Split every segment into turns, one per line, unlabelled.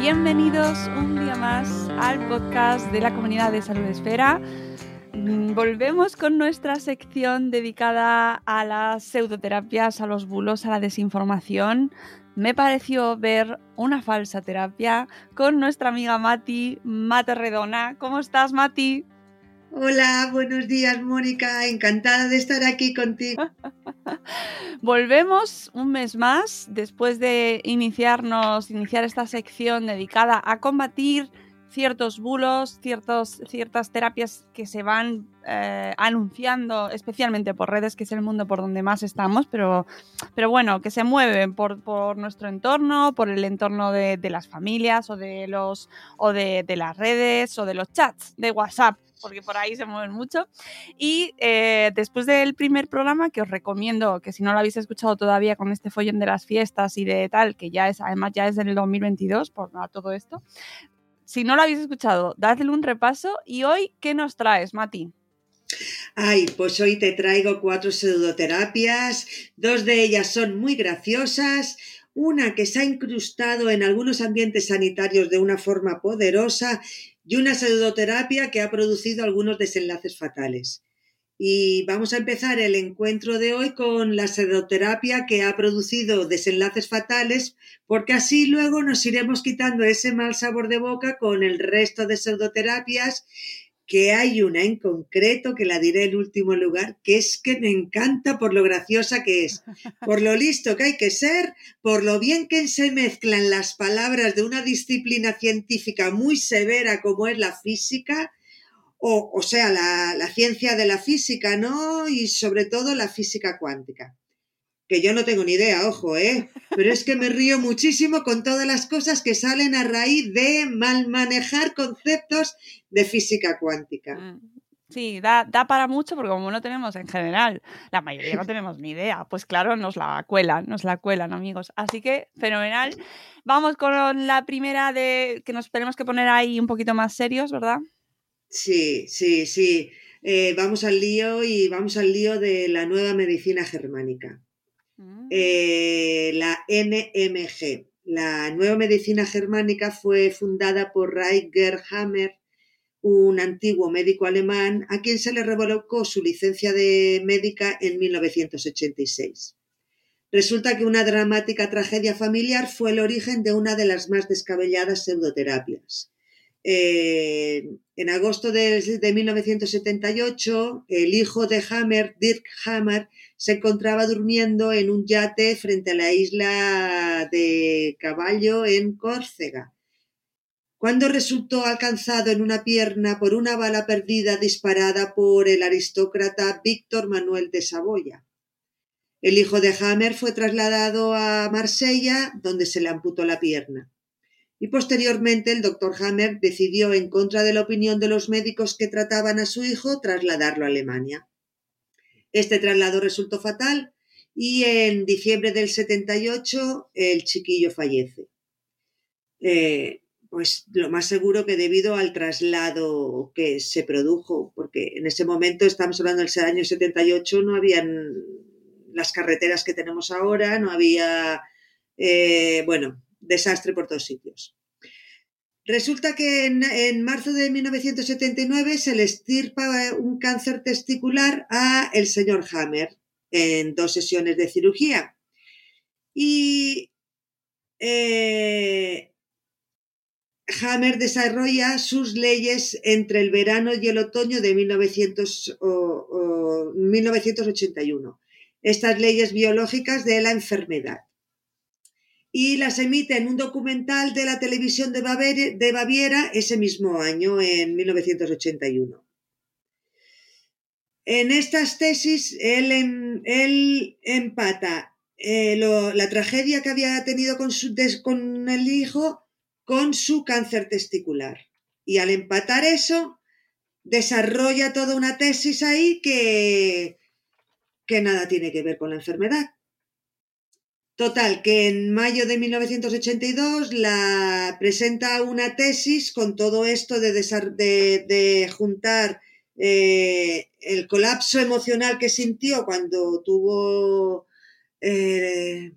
Bienvenidos un día más al podcast de la comunidad de Salud Esfera. Mm, Volvemos con nuestra sección dedicada a las pseudoterapias, a los bulos, a la desinformación. Me pareció ver una falsa terapia con nuestra amiga Mati, Mate Redona. ¿Cómo estás, Mati?
Hola, buenos días, Mónica. Encantada de estar aquí contigo.
Volvemos un mes más después de iniciarnos, iniciar esta sección dedicada a combatir ciertos bulos, ciertos, ciertas terapias que se van eh, anunciando, especialmente por redes, que es el mundo por donde más estamos, pero, bueno, que se mueven por, nuestro entorno, por el entorno de, las familias o de los o de las redes o de los chats de WhatsApp porque por ahí se mueven mucho. Y eh, después del primer programa, que os recomiendo que si no lo habéis escuchado todavía con este follón de las fiestas y de tal, que ya es, además ya es del 2022, por nada, todo esto. Si no lo habéis escuchado, dadle un repaso. Y hoy, ¿qué nos traes, Mati?
Ay, pues hoy te traigo cuatro pseudoterapias. Dos de ellas son muy graciosas. Una que se ha incrustado en algunos ambientes sanitarios de una forma poderosa y una pseudoterapia que ha producido algunos desenlaces fatales. Y vamos a empezar el encuentro de hoy con la pseudoterapia que ha producido desenlaces fatales, porque así luego nos iremos quitando ese mal sabor de boca con el resto de pseudoterapias, que hay una en concreto, que la diré en último lugar, que es que me encanta por lo graciosa que es, por lo listo que hay que ser, por lo bien que se mezclan las palabras de una disciplina científica muy severa como es la física, o, o sea, la, la, ciencia de la física, ¿no? Y sobre todo la física cuántica. Que yo no tengo ni idea, ojo, ¿eh? Pero es que me río muchísimo con todas las cosas que salen a raíz de mal manejar conceptos de física cuántica.
Sí, da, da, para mucho porque como no tenemos en general, la mayoría no tenemos ni idea, pues claro, nos la cuelan, nos la cuelan, amigos. Así que, fenomenal. Vamos con la primera de que nos tenemos que poner ahí un poquito más serios, ¿verdad?
Sí, sí, sí. Eh, vamos al lío y vamos al lío de la nueva medicina germánica. Mm. Eh, la NMG. La nueva medicina germánica fue fundada por Reiger Hammer, un antiguo médico alemán a quien se le revocó su licencia de médica en 1986. Resulta que una dramática tragedia familiar fue el origen de una de las más descabelladas pseudoterapias. Eh, en agosto de, de, 1978, el hijo de Hammer, Dirk Hammer, se encontraba durmiendo en un yate frente a la isla de Caballo en Córcega, cuando resultó alcanzado en una pierna por una bala perdida disparada por el aristócrata Víctor Manuel de Saboya. El hijo de Hammer fue trasladado a Marsella, donde se le amputó la pierna y posteriormente el doctor Hammer decidió, en contra de la opinión de los médicos que trataban a su hijo, trasladarlo a Alemania. Este traslado resultó fatal y en diciembre del 78 el chiquillo fallece. Eh, pues lo más seguro que debido al traslado que se produjo, porque en ese momento, estamos hablando del año 78, no habían las carreteras que tenemos ahora, no había, eh, bueno, desastre por todos sitios. Resulta que en, marzo de 1979 se le estirpa un cáncer testicular a el señor Hammer en dos sesiones de cirugía. Y eh, Hammer desarrolla sus leyes entre el verano y el otoño de 1900, o, o, 1981. Estas leyes biológicas de la enfermedad y las emite en un documental de la televisión de Baviera, ese mismo año, en 1981. En estas tesis, él, em, empata eh, la tragedia que había tenido con, su, con el hijo con su cáncer testicular. Y al empatar eso, desarrolla toda una tesis ahí que, que nada tiene que ver con la enfermedad. Total, que en mayo de 1982 la presenta una tesis con todo esto de, juntar eh, el colapso emocional que sintió cuando tuvo eh,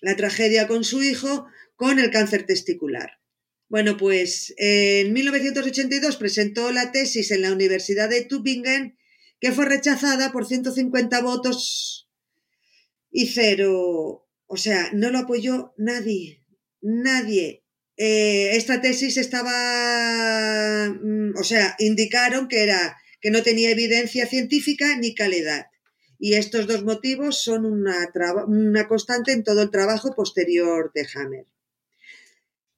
la tragedia con su hijo con el cáncer testicular. Bueno, pues en 1982 presentó la tesis en la Universidad de Tübingen que fue rechazada por 150 votos y cero. O sea, no lo apoyó nadie, nadie. Eh, esta tesis estaba, mm, o sea, indicaron que era que no tenía evidencia científica ni calidad. Y estos dos motivos son una, una constante en todo el trabajo posterior de Hammer.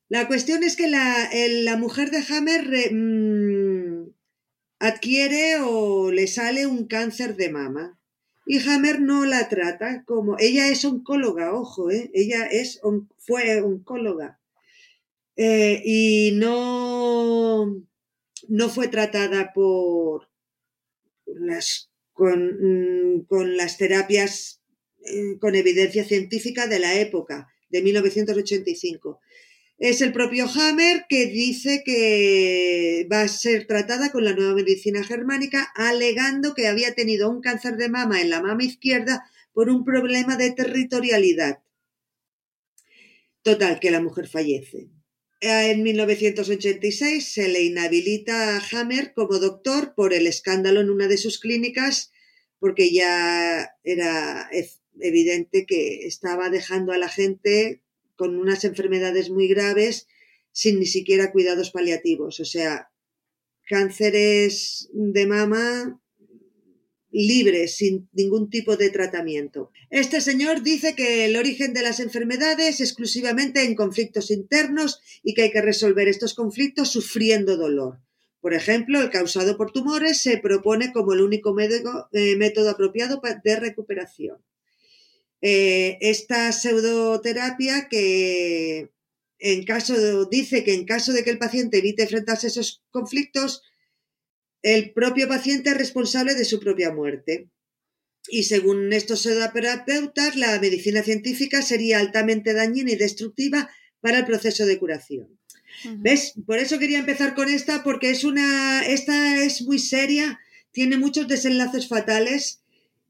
La cuestión es que la, la mujer de Hammer mm, adquiere o le sale un cáncer de mama. Y Hammer no la trata como. Ella es oncóloga, ojo, ¿eh? Ella es, fue oncóloga. Eh, y no, no fue tratada por las, con, mm, con las terapias eh, con evidencia científica de la época, de 1985. Es el propio Hammer que dice que va a ser tratada con la nueva medicina germánica, alegando que había tenido un cáncer de mama en la mama izquierda por un problema de territorialidad. Total, que la mujer fallece. Eh, En 1986 se le inhabilita a Hammer como doctor por el escándalo en una de sus clínicas, porque ya era evidente que estaba dejando a la gente con unas enfermedades muy graves sin ni siquiera cuidados paliativos. O sea, cánceres de mama libres, sin ningún tipo de tratamiento. Este señor dice que el origen de las enfermedades exclusivamente en conflictos internos y que hay que resolver estos conflictos sufriendo dolor. Por ejemplo, el causado por tumores se propone como el único eh, método apropiado de recuperación. Eh, esta pseudoterapia que en caso dice que en caso de que el paciente evite enfrentarse a esos conflictos, el propio paciente es responsable de su propia muerte. Y según estos pseudoterapeutas, la medicina científica sería altamente dañina y destructiva para el proceso de curación. ¿Ves? Por eso quería empezar con esta, porque es una. Esta es muy seria, tiene muchos desenlaces fatales.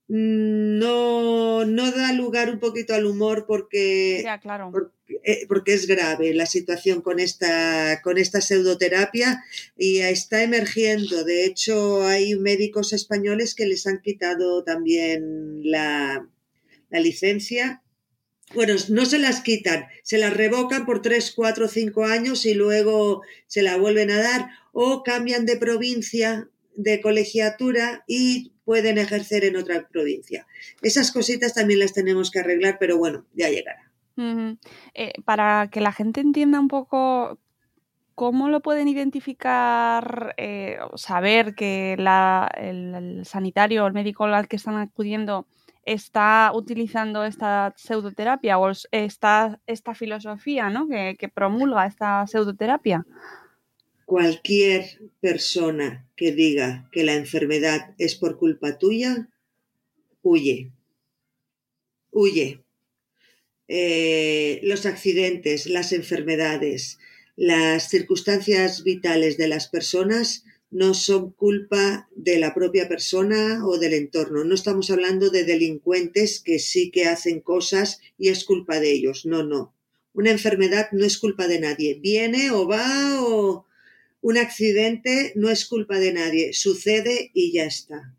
Mm, No, no da lugar un poquito al humor porque
Ya, claro.
porque, eh, porque es grave la situación con esta, con esta pseudoterapia y está emergiendo. De hecho, hay médicos españoles que les han quitado también la, la licencia. Bueno, no se las quitan, se las revocan por 3, 4, 5 años y luego se la vuelven a dar o cambian de provincia, de colegiatura y pueden ejercer en otra provincia. Esas cositas también las tenemos que arreglar, pero bueno, ya llegará.
Eh, para que la gente entienda un poco cómo lo pueden identificar, eh, saber que la- el, sanitario o el médico al que están acudiendo está utilizando esta pseudoterapia o es- esta, esta filosofía ¿no? que, que promulga esta pseudoterapia.
Cualquier persona que diga que la enfermedad es por culpa tuya, huye. Huye. Eh, los accidentes, las enfermedades, las circunstancias vitales de las personas no son culpa de la propia persona o del entorno. No estamos hablando de delincuentes que sí que hacen cosas y es culpa de ellos. No, no. Una enfermedad no es culpa de nadie. Viene o va o un accidente no es culpa de nadie. Sucede y ya está.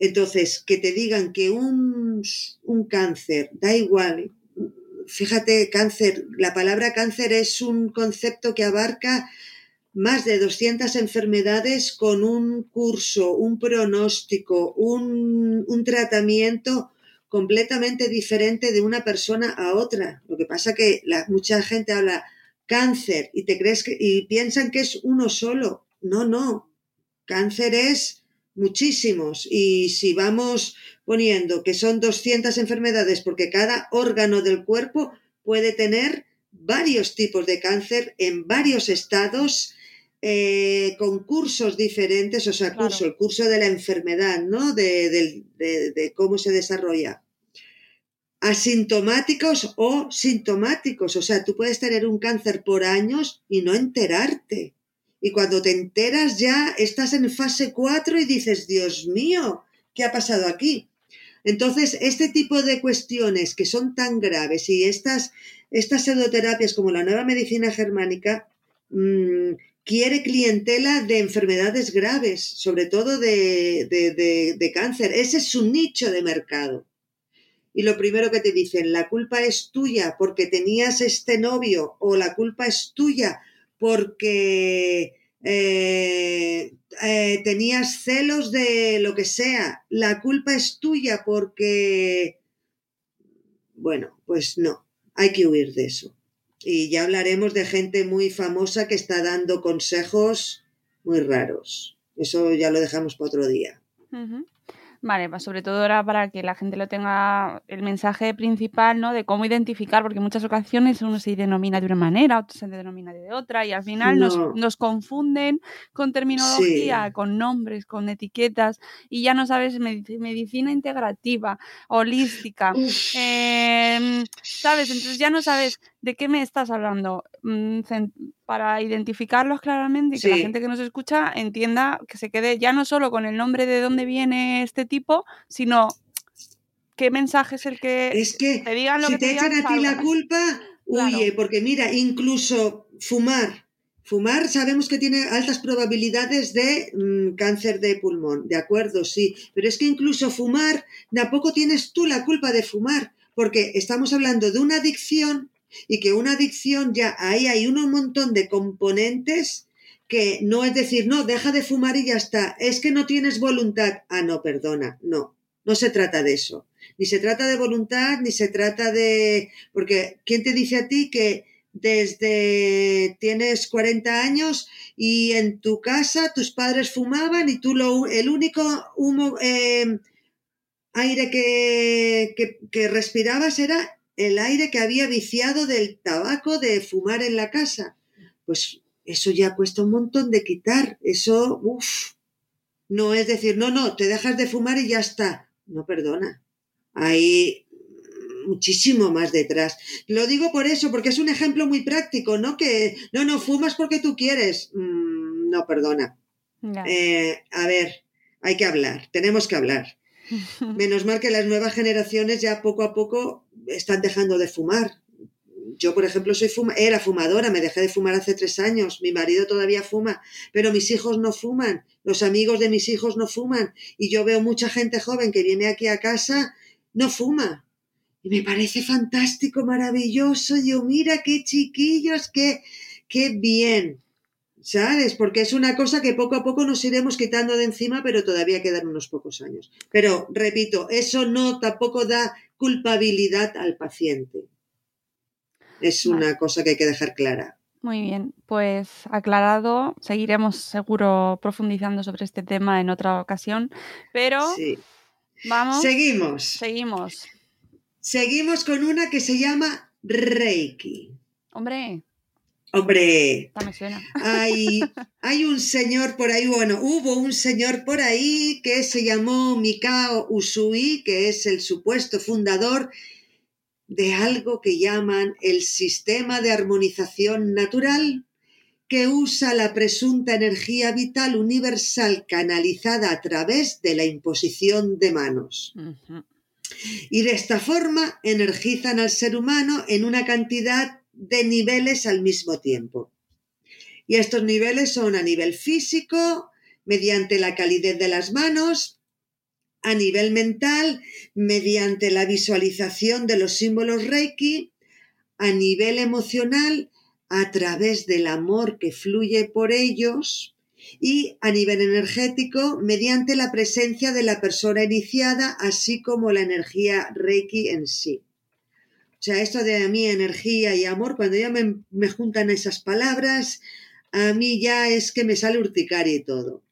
Entonces, que te digan que un, un cáncer, da igual, fíjate, cáncer, la palabra cáncer es un concepto que abarca más de 200 enfermedades con un curso, un pronóstico, un, un tratamiento completamente diferente de una persona a otra. Lo que pasa que la, mucha gente habla cáncer y te crees que y piensan que es uno solo. No, no. Cáncer es muchísimos. Y si vamos poniendo que son 200 enfermedades porque cada órgano del cuerpo puede tener varios tipos de cáncer en varios estados, eh, con cursos diferentes, o sea, curso, el curso de la enfermedad, ¿no? De, de cómo se desarrolla. Asintomáticos o sintomáticos, o sea, tú puedes tener un cáncer por años y no enterarte. Y cuando te enteras ya estás en fase 4 y dices, Dios mío, ¿qué ha pasado aquí? Entonces, este tipo de cuestiones que son tan graves y estas, estas pseudoterapias como la nueva medicina germánica mmm, quiere clientela de enfermedades graves, sobre todo de, de, de, cáncer. Ese es su nicho de mercado. Y lo primero que te dicen, la culpa es tuya porque tenías este novio o la culpa es tuya porque eh, eh, tenías celos de lo que sea, la culpa es tuya porque, bueno, pues no, hay que huir de eso. Y ya hablaremos de gente muy famosa que está dando consejos muy raros. Eso ya lo dejamos para otro día.
Vale, pues sobre todo era para que la gente lo tenga el mensaje principal, ¿no? De cómo identificar, porque en muchas ocasiones uno se denomina de una manera, otro se denomina de otra, y al final no. nos, nos, confunden con terminología, sí. con nombres, con etiquetas, y ya no sabes medicina integrativa, holística, eh, ¿sabes? Entonces ya no sabes de qué me estás hablando mm, para identificarlos claramente y que sí. la gente que nos escucha entienda que se quede ya no solo con el nombre de dónde viene este tipo, sino qué mensaje es el que,
es que
te digan lo
si
que
te,
te
echan
digan,
a ti la culpa, huye, claro. porque mira, incluso fumar. Fumar sabemos que tiene altas probabilidades de mmm, cáncer de pulmón, de acuerdo, sí, pero es que incluso fumar, tampoco tienes tú la culpa de fumar, porque estamos hablando de una adicción y que una adicción ya ahí hay un montón de componentes que no es decir, no, deja de fumar y ya está, es que no tienes voluntad. Ah, no, perdona, no, no se trata de eso. Ni se trata de voluntad, ni se trata de... Porque, ¿quién te dice a ti que desde tienes 40 años y en tu casa tus padres fumaban y tú lo, el único humo, eh, aire que, que, que respirabas era el aire que había viciado del tabaco de fumar en la casa. Pues eso ya cuesta un montón de quitar. Eso, uff. No es decir, no, no, te dejas de fumar y ya está. No, perdona. Hay muchísimo más detrás. Lo digo por eso, porque es un ejemplo muy práctico, ¿no? Que, no, no, fumas porque tú quieres. Mm, no, perdona. No. Eh, a ver, hay que hablar, tenemos que hablar. Menos mal que las nuevas generaciones ya poco a poco están dejando de fumar. Yo, por ejemplo, soy fuma era fumadora, me dejé de fumar hace tres años, mi marido todavía fuma, pero mis hijos no fuman, los amigos de mis hijos no fuman, y yo veo mucha gente joven que viene aquí a casa, no fuma. Y me parece fantástico, maravilloso, yo mira qué chiquillos, qué, qué bien. ¿sabes? Porque es una cosa que poco a poco nos iremos quitando de encima, pero todavía quedan unos pocos años. Pero, repito, eso no tampoco da culpabilidad al paciente. Es vale. una cosa que hay que dejar clara.
Muy bien, pues aclarado, seguiremos seguro profundizando sobre este tema en otra ocasión, pero
sí.
vamos.
Seguimos.
Seguimos.
Seguimos con una que se llama Reiki.
Hombre,
Hombre,
me suena.
Hay, hay un señor por ahí, bueno, hubo un señor por ahí que se llamó Mikao Usui, que es el supuesto fundador de algo que llaman el sistema de armonización natural, que usa la presunta energía vital universal canalizada a través de la imposición de manos. Uh -huh. Y de esta forma energizan al ser humano en una cantidad de niveles al mismo tiempo. Y estos niveles son a nivel físico, mediante la calidez de las manos, a nivel mental, mediante la visualización de los símbolos Reiki, a nivel emocional, a través del amor que fluye por ellos, y a nivel energético, mediante la presencia de la persona iniciada, así como la energía Reiki en sí. Sea, esto de a mí energía y amor, cuando ya me, me, juntan esas palabras, a mí ya es que me sale urticaria y todo.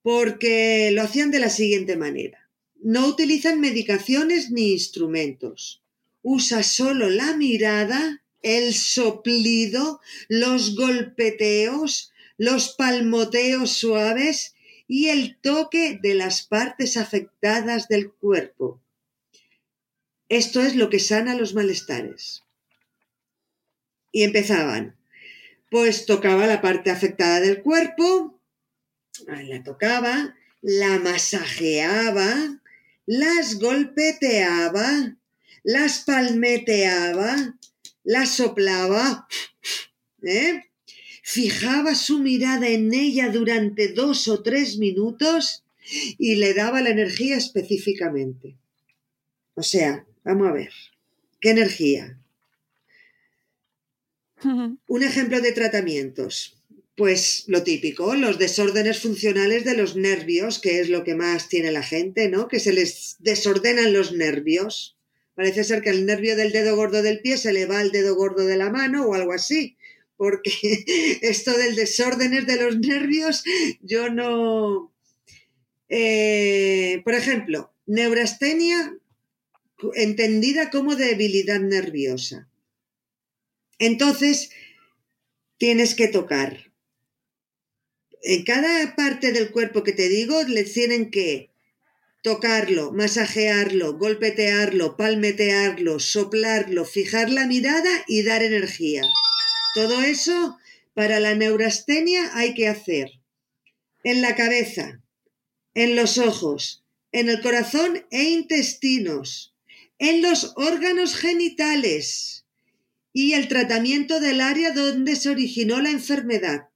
porque lo hacían de la siguiente manera. No utilizan medicaciones ni instrumentos. Usa solo la mirada, el soplido, los golpeteos, los palmoteos suaves y el toque de las partes afectadas del cuerpo. Esto es lo que sana los malestares. Y empezaban. Pues tocaba la parte afectada del cuerpo, la tocaba, la masajeaba, las golpeteaba, las palmeteaba, las soplaba, ¿eh? fijaba su mirada en ella durante dos o tres minutos y le daba la energía específicamente. O sea, vamos a ver, ¿qué energía? Un ejemplo de tratamientos. Pues lo típico, los desórdenes funcionales de los nervios, que es lo que más tiene la gente, ¿no? Que se les desordenan los nervios. Parece ser que el nervio del dedo gordo del pie se le va al dedo gordo de la mano o algo así, porque esto del desórdenes de los nervios, yo no... Eh, por ejemplo, neurastenia entendida como debilidad nerviosa. Entonces, tienes que tocar. En cada parte del cuerpo que te digo, le tienen que tocarlo, masajearlo, golpetearlo, palmetearlo, soplarlo, fijar la mirada y dar energía. Todo eso para la neurastenia hay que hacer en la cabeza, en los ojos, en el corazón e intestinos, en los órganos genitales y el tratamiento del área donde se originó la enfermedad.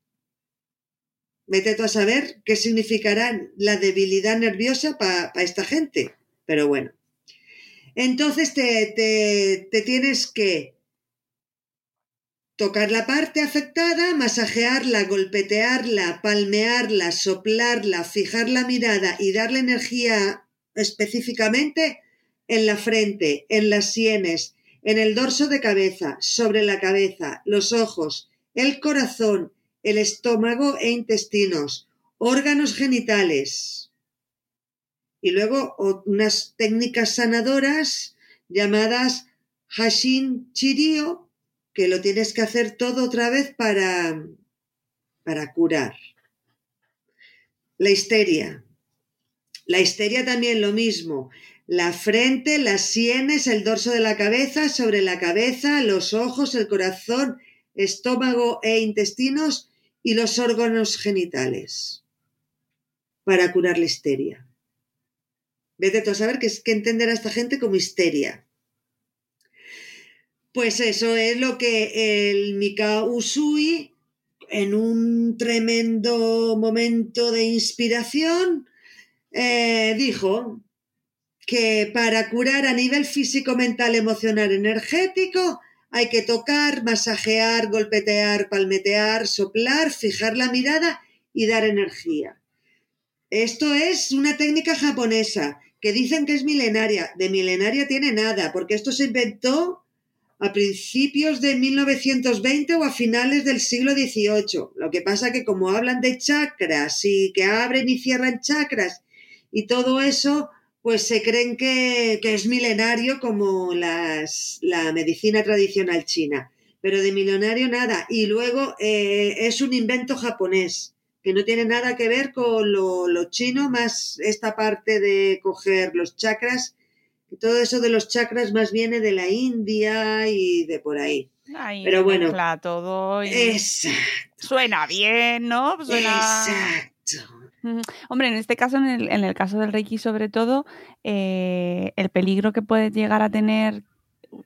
Vete tú a saber qué significará la debilidad nerviosa para esta gente. Pero bueno. Entonces te, te tienes que tocar la parte afectada, masajearla, golpetearla, palmearla, soplarla, fijar la mirada y darle energía específicamente en la frente, en las sienes, en el dorso de cabeza, sobre la cabeza, los ojos, el corazón, el estómago e intestinos, órganos genitales. Y luego unas técnicas sanadoras llamadas Hashin Chirio, que lo tienes que hacer todo otra vez para, para curar. La histeria. La histeria también lo mismo. La frente, las sienes, el dorso de la cabeza, sobre la cabeza, los ojos, el corazón, estómago e intestinos y los órganos genitales para curar la histeria. Vete a saber qué es que entender a esta gente como histeria. Pues eso es lo que el Mika Usui, en un tremendo momento de inspiración, eh, dijo que para curar a nivel físico, mental, emocional, energético, hay que tocar, masajear, golpetear, palmetear, soplar, fijar la mirada y dar energía. Esto es una técnica japonesa que dicen que es milenaria. De milenaria tiene nada, porque esto se inventó a principios de 1920 o a finales del siglo XVIII. Lo que pasa que como hablan de chakras y que abren y cierran chakras y todo eso, pues se creen que, es milenario como las, la medicina tradicional china. Pero de milenario nada. Y luego eh, es un invento japonés, que no tiene nada que ver con lo, lo chino, más esta parte de coger los chakras todo eso de los chakras más viene de la India y de por ahí. Pero bueno.
todo
Exacto.
Suena bien, ¿no?
Exacto.
Hombre, en este caso, en el, caso del Reiki sobre todo, eh, el peligro que puede llegar a tener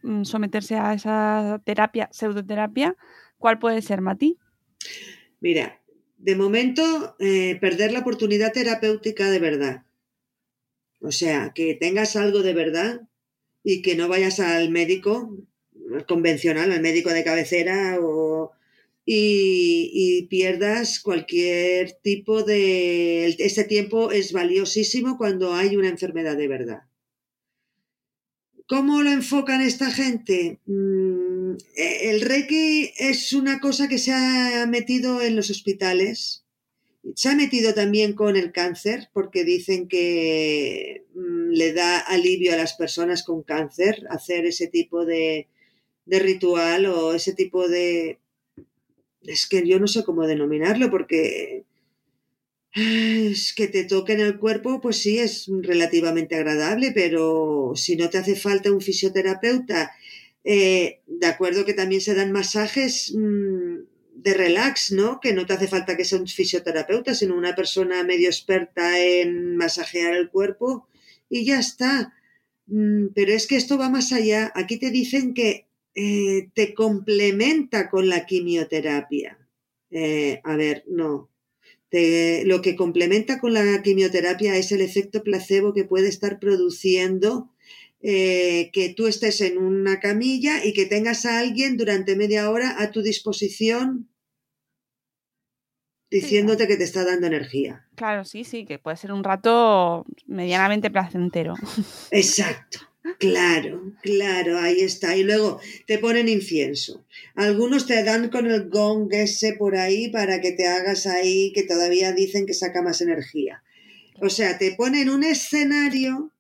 mm, someterse a esa terapia, pseudoterapia, ¿cuál puede ser, Mati?
Mira, de momento, eh, perder la oportunidad terapéutica de verdad. O sea, que tengas algo de verdad y que no vayas al médico convencional, al médico de cabecera o, y, pierdas cualquier tipo de... Este tiempo es valiosísimo cuando hay una enfermedad de verdad. ¿Cómo lo enfocan esta gente? Mm, el Reiki es una cosa que se ha metido en los hospitales Se ha metido también con el cáncer porque dicen que mm, le da alivio a las personas con cáncer hacer ese tipo de ritual o ese tipo de... Es que yo no sé cómo denominarlo porque es que te toquen el cuerpo, pues sí, es relativamente agradable, pero si no te hace falta un fisioterapeuta, eh, de acuerdo que también se dan masajes mm, de relax, ¿no? Que no te hace falta que sea un fisioterapeuta, sino una persona medio experta en masajear el cuerpo y ya está. Mm, pero es que esto va más allá. Aquí te dicen que eh, te complementa con la quimioterapia. Eh, a ver, no. lo que complementa con la quimioterapia es el efecto placebo que puede estar produciendo eh, que tú estés en una camilla y que tengas a alguien durante media hora a tu disposición diciéndote que te está dando energía.
Claro, sí, sí, que puede ser un rato medianamente placentero.
Exacto. Claro, claro, ahí está. Y luego te ponen incienso. Algunos te dan con el gong ese por ahí para que te hagas ahí, que todavía dicen que saca más energía. O sea, te ponen un escenario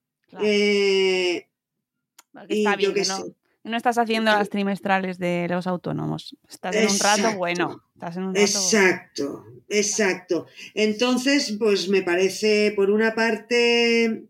eh,
está bien, no, no, estás haciendo las trimestrales de los autónomos. Estás en un rato bueno.
exacto, exacto. Entonces, pues me parece, por una parte,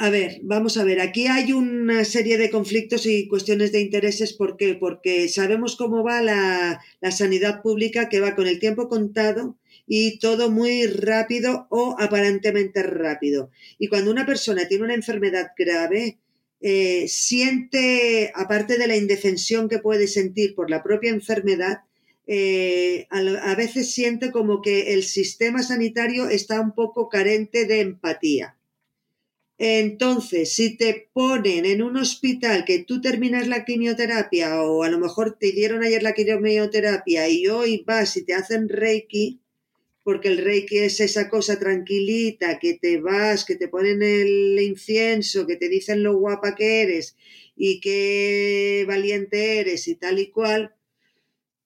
a ver, vamos a ver, aquí hay una serie de conflictos y cuestiones de intereses. ¿Por qué? Porque sabemos cómo va la, sanidad pública, que va con el tiempo contado y todo muy rápido o aparentemente rápido. Y cuando una persona tiene una enfermedad grave, eh, siente, aparte de la indefensión que puede sentir por la propia enfermedad, eh, a, veces siente como que el sistema sanitario está un poco carente de empatía. Entonces, si te ponen en un hospital que tú terminas la quimioterapia o a lo mejor te dieron ayer la quimioterapia y hoy vas y te hacen reiki, porque el reiki es esa cosa tranquilita, que te vas, que te ponen el incienso, que te dicen lo guapa que eres y qué valiente eres y tal y cual,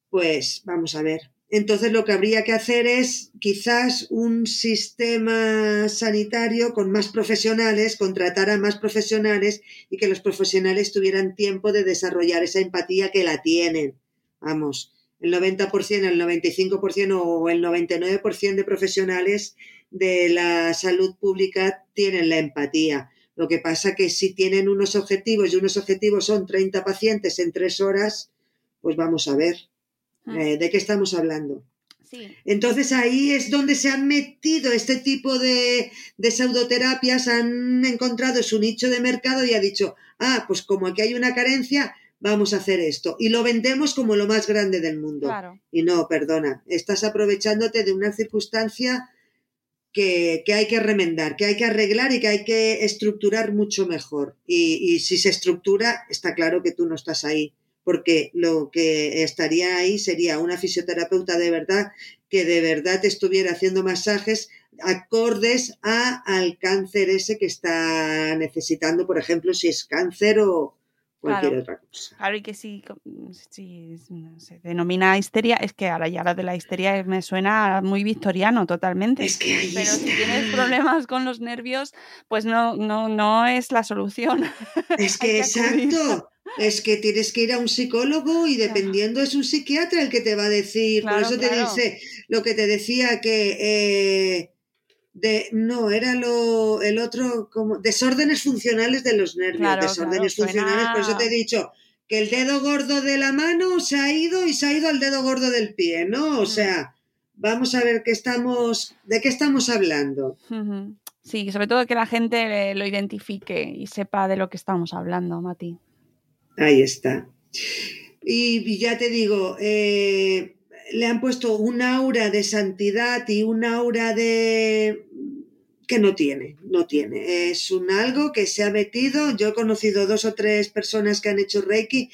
pues vamos a ver. Entonces lo que habría que hacer es quizás un sistema sanitario con más profesionales, contratar a más profesionales y que los profesionales tuvieran tiempo de desarrollar esa empatía que la tienen. Vamos, el 90%, el 95% o el 99% de profesionales de la salud pública tienen la empatía. Lo que pasa que si tienen unos objetivos y unos objetivos son 30 pacientes en tres horas, pues vamos a ver. Eh, de qué estamos hablando. Entonces ahí es donde se han metido este tipo de, de pseudoterapias, han encontrado su nicho de mercado y ha dicho, ah, pues como aquí hay una carencia, vamos a hacer esto. Y lo vendemos como lo más grande del mundo. Y no, perdona, estás aprovechándote de una circunstancia que, hay que remendar, que hay que arreglar y que hay que estructurar mucho mejor. Y, y si se estructura, está claro que tú no estás ahí, porque lo que estaría ahí sería una fisioterapeuta de verdad que de verdad estuviera haciendo masajes acordes a, al cáncer ese que está necesitando, por ejemplo, si es cáncer o, cualquier
claro,
otra cosa.
Claro, y que si, si, se denomina histeria, es que ahora ya lo de la histeria me suena muy victoriano totalmente.
Es que
Pero si tienes problemas con los nervios, pues no, no, no es la solución.
Es que, exacto. Es que tienes que ir a un psicólogo y dependiendo es un psiquiatra el que te va a decir. Por eso te dice lo que te decía que eh, de no era lo el otro como desórdenes funcionales de los nervios desórdenes funcionales. Por eso te he dicho que el dedo gordo de la mano se ha ido y se ha ido al dedo gordo del pie no o mm. sea vamos a ver qué estamos de qué estamos hablando.
Sí sobre todo que la gente lo identifique y sepa de lo que estamos hablando Mati
ahí está y ya te digo eh, le han puesto un aura de santidad y un aura de que no tiene, no tiene. Es un algo que se ha metido. Yo he conocido dos o tres personas que han hecho Reiki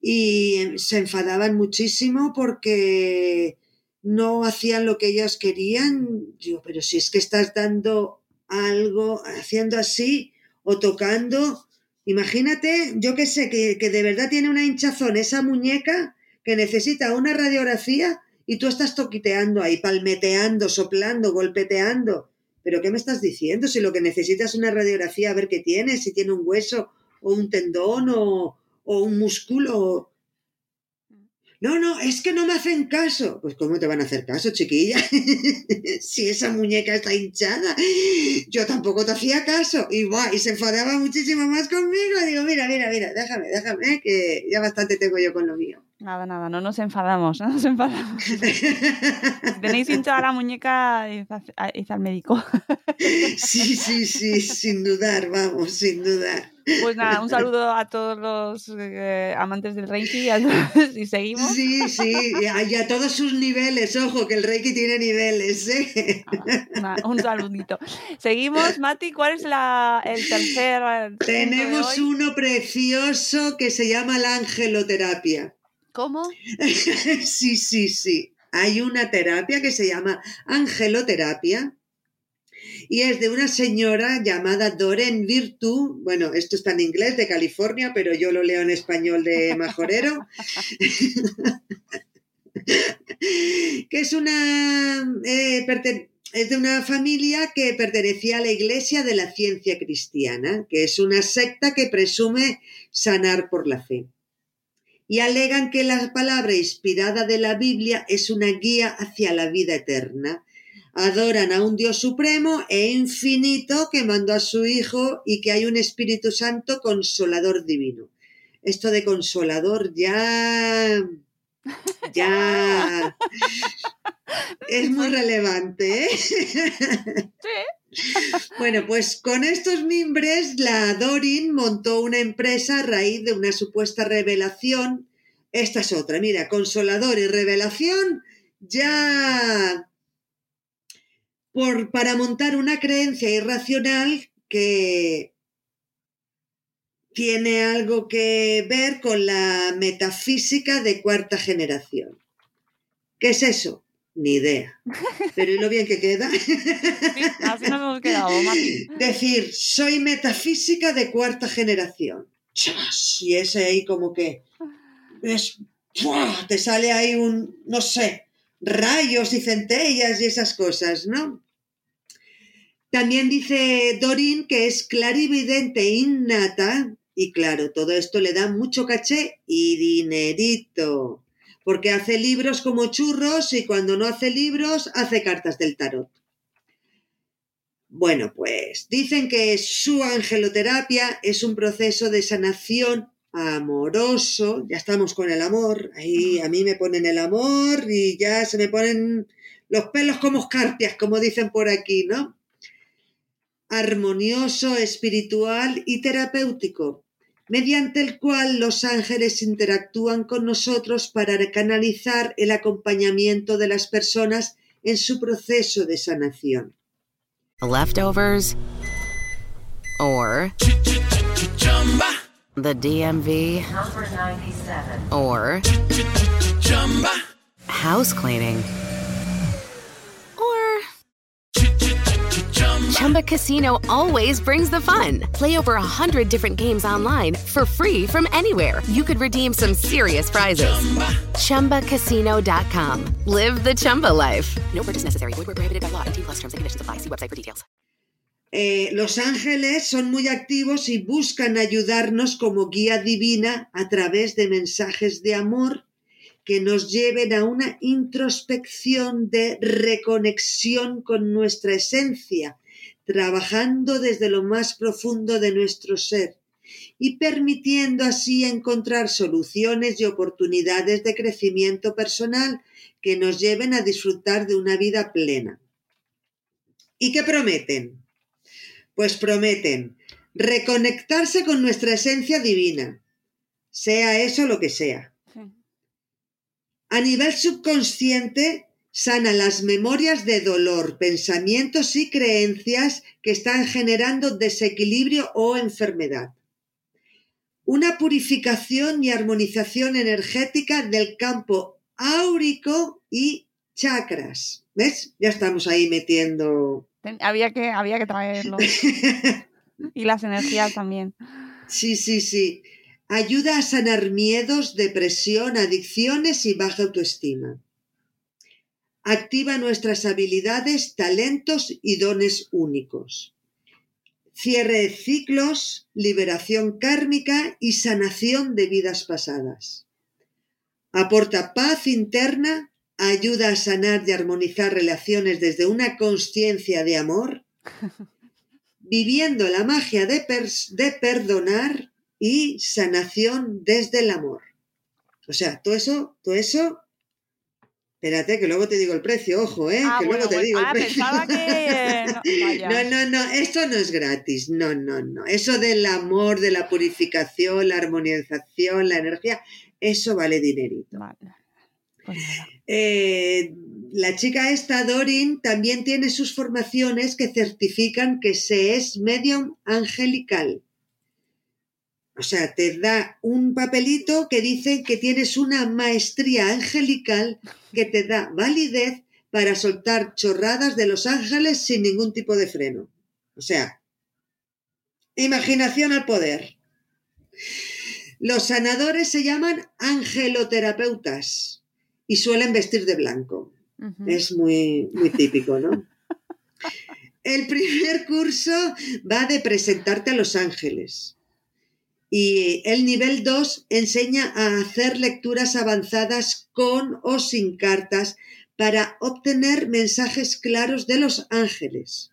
y se enfadaban muchísimo porque no hacían lo que ellos querían. Digo, pero si es que estás dando algo, haciendo así o tocando, imagínate, yo que sé, que, que de verdad tiene una hinchazón esa muñeca que necesita una radiografía y tú estás toquiteando ahí, palmeteando, soplando, golpeteando. ¿Pero qué me estás diciendo? Si lo que necesitas es una radiografía a ver qué tiene, si tiene un hueso o un tendón o, o un músculo. No, no, es que no me hacen caso. Pues ¿cómo te van a hacer caso, chiquilla? si esa muñeca está hinchada. Yo tampoco te hacía caso. Y, y se enfadaba muchísimo más conmigo. Digo, mira, mira, mira, déjame, déjame, que ya bastante tengo yo con lo mío.
Nada, nada, no nos enfadamos, no nos enfadamos. si tenéis hinchada la muñeca, id al médico.
sí, sí, sí, sin dudar, vamos, sin dudar.
Pues nada, un saludo a todos los eh, amantes del Reiki y seguimos.
Sí, sí, y a, todos sus niveles, ojo, que el Reiki tiene niveles. ¿eh?
Ah, un saludito. Seguimos, Mati, ¿cuál es la, el tercer?
Tenemos uno precioso que se llama la angeloterapia.
¿Cómo?
sí, sí, sí. Hay una terapia que se llama angeloterapia y es de una señora llamada Doreen Virtu. Bueno, esto está en inglés de California, pero yo lo leo en español de Majorero. que es una. Eh, es de una familia que pertenecía a la Iglesia de la Ciencia Cristiana, que es una secta que presume sanar por la fe y alegan que la palabra inspirada de la Biblia es una guía hacia la vida eterna. Adoran a un Dios supremo e infinito que mandó a su Hijo y que hay un Espíritu Santo consolador divino. Esto de consolador ya... ya... es muy relevante, ¿eh? Bueno, pues con estos mimbres, la Dorin montó una empresa a raíz de una supuesta revelación. Esta es otra, mira, consolador y revelación ya por, para montar una creencia irracional que tiene algo que ver con la metafísica de cuarta generación. ¿Qué es eso? Ni idea. Pero ¿y lo bien que queda?
así nos hemos quedado,
Decir, soy metafísica de cuarta generación. Y ese ahí como que... te sale ahí un, no sé, rayos y centellas y esas cosas, ¿no? También dice Dorin que es clarividente innata y claro, todo esto le da mucho caché y dinerito porque hace libros como churros y cuando no hace libros hace cartas del tarot. Bueno, pues dicen que su angeloterapia es un proceso de sanación amoroso, ya estamos con el amor, ahí a mí me ponen el amor y ya se me ponen los pelos como escarpias, como dicen por aquí, ¿no? Armonioso, espiritual y terapéutico mediante el cual los ángeles interactúan con nosotros para canalizar el acompañamiento de las personas en su proceso de sanación.
Leftovers or the DMV or house cleaning. Chumba Casino always brings the fun. Play over a hundred different games online for free from anywhere. You could redeem some serious prizes. Chumba. ChumbaCasino.com. Live the Chumba life. No purchase necessary. Void prohibited by law. T plus terms and conditions apply. See website for details.
Eh, los ángeles son muy activos y buscan ayudarnos como guía divina a través de mensajes de amor que nos lleven a una introspección de reconexión con nuestra esencia trabajando desde lo más profundo de nuestro ser y permitiendo así encontrar soluciones y oportunidades de crecimiento personal que nos lleven a disfrutar de una vida plena. ¿Y qué prometen? Pues prometen reconectarse con nuestra esencia divina, sea eso lo que sea. A nivel subconsciente, sana las memorias de dolor, pensamientos y creencias que están generando desequilibrio o enfermedad. Una purificación y armonización energética del campo áurico y chakras. ¿Ves? Ya estamos ahí metiendo.
Había que, había que traerlo. y las energías también.
Sí, sí, sí. Ayuda a sanar miedos, depresión, adicciones y baja autoestima activa nuestras habilidades, talentos y dones únicos. Cierre de ciclos, liberación kármica y sanación de vidas pasadas. Aporta paz interna, ayuda a sanar y armonizar relaciones desde una conciencia de amor, viviendo la magia de, de perdonar y sanación desde el amor. O sea, todo eso, todo eso Espérate, que luego te digo el precio, ojo, ¿eh?
Ah,
que
bueno,
luego te
bueno.
digo el
Ah,
precio.
pensaba que- no, vaya.
no, no, no, esto no es gratis, no, no, no. Eso del amor, de la purificación, la armonización, la energía, eso vale dinerito.
Vale. Pues.
Eh, la chica esta, Dorin, también tiene sus formaciones que certifican que se es medium angelical. O sea, te da un papelito que dice que tienes una maestría angelical que te da validez para soltar chorradas de los ángeles sin ningún tipo de freno. O sea, imaginación al poder. Los sanadores se llaman angeloterapeutas y suelen vestir de blanco. Es muy, muy típico, ¿no? El primer curso va de presentarte a los ángeles. Y el nivel 2 enseña a hacer lecturas avanzadas con o sin cartas para obtener mensajes claros de los ángeles.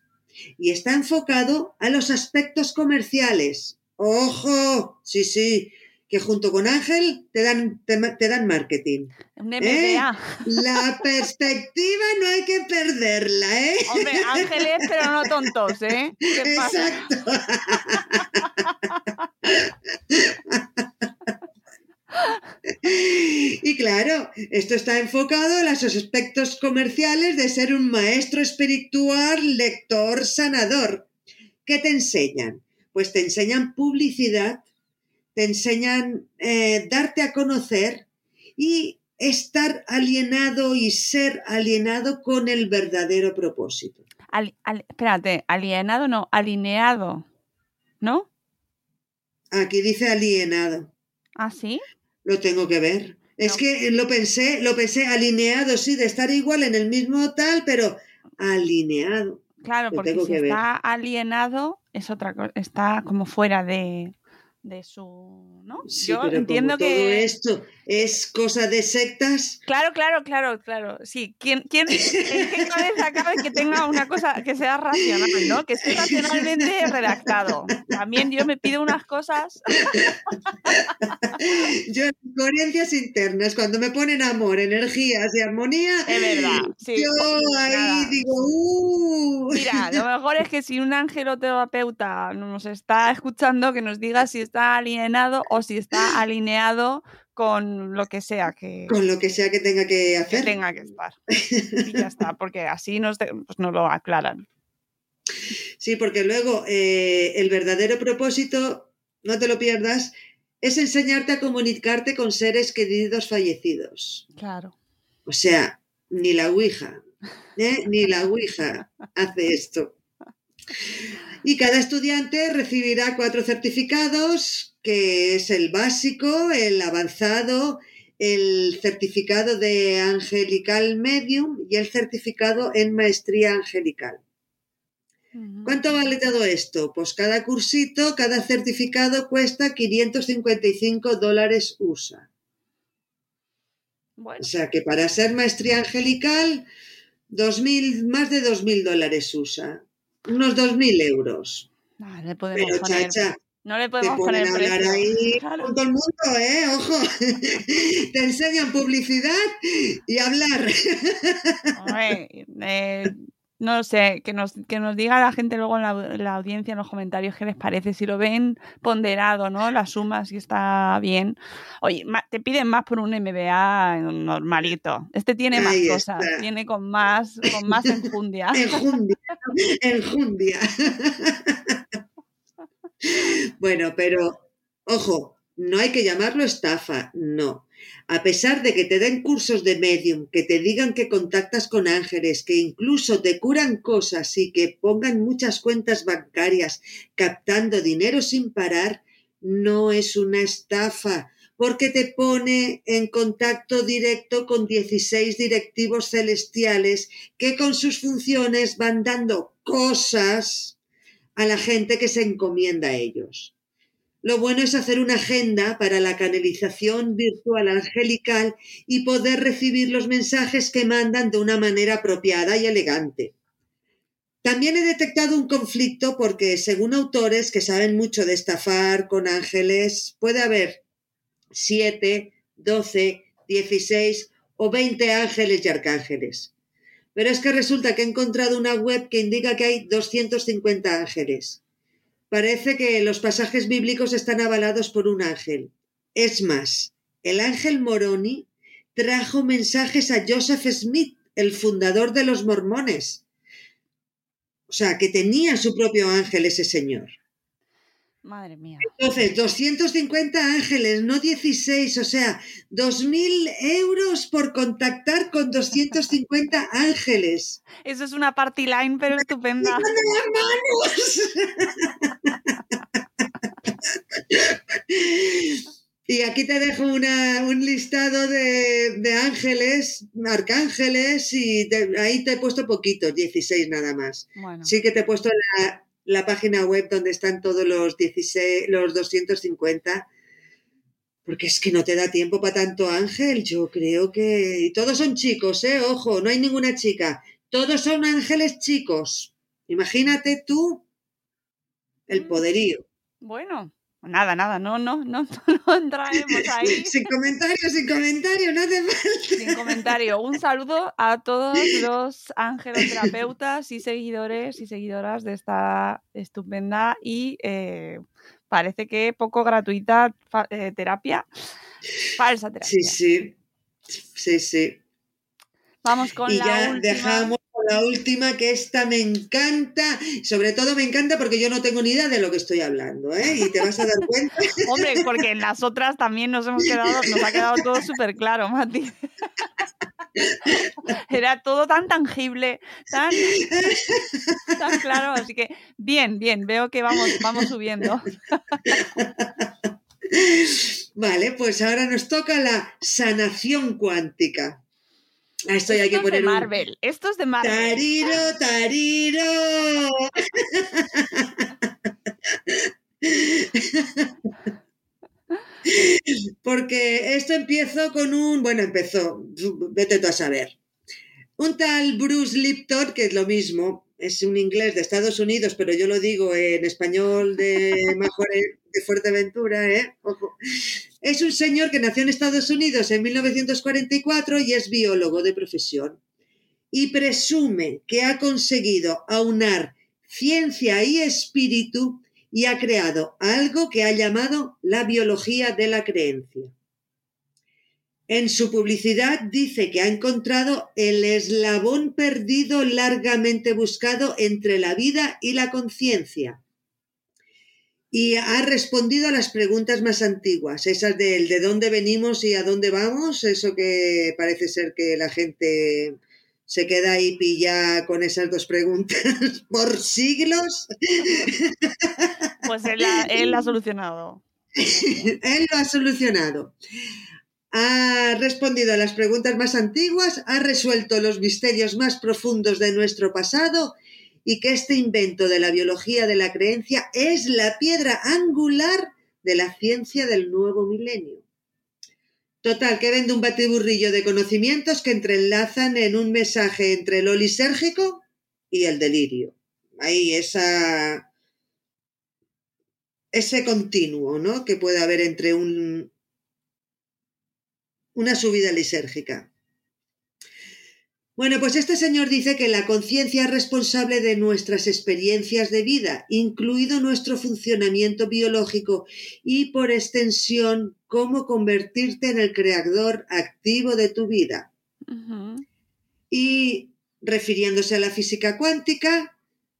Y está enfocado a los aspectos comerciales. ¡Ojo! Sí, sí, que junto con Ángel te dan, te, te dan marketing.
Un
¿Eh?
MBA.
La perspectiva no hay que perderla, ¿eh?
Hombre, ángeles, pero no tontos, ¿eh? ¿Qué pasa?
Exacto. Y claro, esto está enfocado a los aspectos comerciales de ser un maestro espiritual, lector, sanador. ¿Qué te enseñan? Pues te enseñan publicidad, te enseñan eh, darte a conocer y estar alienado y ser alienado con el verdadero propósito.
Espérate, alienado no, alineado. ¿No?
Aquí dice alienado.
¿Ah, sí?
Lo tengo que ver. Es que lo pensé, lo pensé alineado, sí, de estar igual en el mismo tal, pero alineado.
Claro,
Lo
porque si está alienado es otra cosa, está como fuera de, de su, ¿no?
Sí,
Yo
pero
entiendo
como
que
todo esto es cosa de sectas,
Claro, claro, claro, claro. Sí, ¿quién, quién, ¿en qué cabeza cabe que tenga una cosa que sea racional, ¿no? Que esté racionalmente redactado. También yo me pido unas cosas.
yo en coherencias internas, cuando me ponen amor, energías y armonía,
Es verdad, sí.
yo ahí
Nada.
digo, uh.
Mira, lo mejor es que si un angeloterapeuta nos está escuchando, que nos diga si está alienado o si está alineado con lo que sea que,
con lo que sea que tenga que
que
hacer.
tenga que estar. Y ya está, porque así nos, de- pues nos lo aclaran.
Sí, porque luego eh, el verdadero propósito, no te lo pierdas, es enseñarte a comunicarte con seres queridos fallecidos.
Claro.
O sea, ni la Ouija, ¿eh? ni la Ouija hace esto. Y cada estudiante recibirá cuatro certificados, que es el básico, el avanzado, el certificado de Angelical Medium y el certificado en Maestría Angelical. ¿Cuánto vale todo esto? Pues cada cursito, cada certificado cuesta 555 dólares USA.
Bueno,
O sea que para ser maestría angelical, 2000, más de 2.000 dólares USA. Unos 2.000 euros.
nada, le podemos
Pero
poner.
chacha,
no le
te
podemos
ponen
poner
a hablar
precio.
ahí
Claro.
con todo el mundo, ¿eh? Ojo. te enseñan publicidad y hablar.
Hombre, eh, no sé, que nos, que nos diga la gente luego en la, en la audiencia, en los comentarios, qué les parece, si lo ven ponderado, ¿no? La suma, si está bien. Oye, te piden más por un MBA normalito. Este tiene más
Ahí
cosas,
está.
tiene con más, con más enjundia.
Enjundia. Enjundia. bueno, pero ojo, no hay que llamarlo estafa, no. A pesar de que te den cursos de medium, que te digan que contactas con ángeles, que incluso te curan cosas y que pongan muchas cuentas bancarias captando dinero sin parar, no es una estafa, porque te pone en contacto directo con 16 directivos celestiales que con sus funciones van dando cosas a la gente que se encomienda a ellos. Lo bueno es hacer una agenda para la canalización virtual angelical y poder recibir los mensajes que mandan de una manera apropiada y elegante. También he detectado un conflicto porque, según autores que saben mucho de estafar con ángeles, puede haber 7, 12, 16 o 20 ángeles y arcángeles. Pero es que resulta que he encontrado una web que indica que hay 250 ángeles. Parece que los pasajes bíblicos están avalados por un ángel. Es más, el ángel Moroni trajo mensajes a Joseph Smith, el fundador de los mormones. O sea, que tenía su propio ángel ese señor.
Madre mía.
Entonces, 250 ángeles, no 16, o sea, 2.000 euros por contactar con 250 ángeles.
Eso es una party line, pero estupenda.
Y aquí te dejo una, un listado de, de, ángeles, arcángeles, y ahí te he puesto poquitos, 16 nada más.
Bueno.
Sí que te he puesto la, la página web donde están todos los 16, los 250, porque es que no te da tiempo para tanto ángel. Yo creo que. Y todos son chicos, ¿eh? Ojo, no hay ninguna chica. Todos son ángeles chicos. Imagínate tú el poderío.
Bueno, Nada, nada, no, no, no, no entraremos ahí.
Sin comentario, sin comentario, no hace falta.
Sin comentario. Un saludo a todos los ángeles terapeutas y seguidores y seguidoras de esta estupenda y eh, parece que poco gratuita eh, terapia. Falsa terapia.
Sí, sí. Sí, sí.
Vamos con
y
la
ya
última.
dejamos la última, que esta me encanta. Sobre todo me encanta porque yo no tengo ni idea de lo que estoy hablando, ¿eh? Y te vas a dar cuenta.
Hombre, porque en las otras también nos hemos quedado, nos ha quedado todo súper claro, Mati. Era todo tan tangible, tan, tan claro, así que bien, bien, veo que vamos, vamos subiendo.
Vale, pues ahora nos toca la sanación cuántica. Esto hay que
es
poner
de
un-
Marvel, esto es de Marvel.
Tariro, tariro. Porque esto empezó con un, bueno, empezó, vete tú a saber. Un tal Bruce Lipton, que es lo mismo, es un inglés de Estados Unidos, pero yo lo digo en español de mejor de Fuerteventura, ¿eh? Es un señor que nació en Estados Unidos en 1944 y es biólogo de profesión y presume que ha conseguido aunar ciencia y espíritu y ha creado algo que ha llamado la biología de la creencia. En su publicidad dice que ha encontrado el eslabón perdido largamente buscado entre la vida y la conciencia. Y ha respondido a las preguntas más antiguas, esas del de dónde venimos y a dónde vamos, eso que parece ser que la gente se queda ahí pillada con esas dos preguntas por siglos.
Pues él la, él la ha solucionado.
Él lo ha solucionado. Ha respondido a las preguntas más antiguas, ha resuelto los misterios más profundos de nuestro pasado y que este invento de la biología de la creencia es la piedra angular de la ciencia del nuevo milenio. Total, que vende un batiburrillo de conocimientos que entrelazan en un mensaje entre lo lisérgico y el delirio. Ahí esa ese continuo, ¿no? Que puede haber entre un una subida lisérgica. Bueno, pues este señor dice que la conciencia es responsable de nuestras experiencias de vida, incluido nuestro funcionamiento biológico y, por extensión, cómo convertirte en el creador activo de tu vida. Y, refiriéndose a la física cuántica,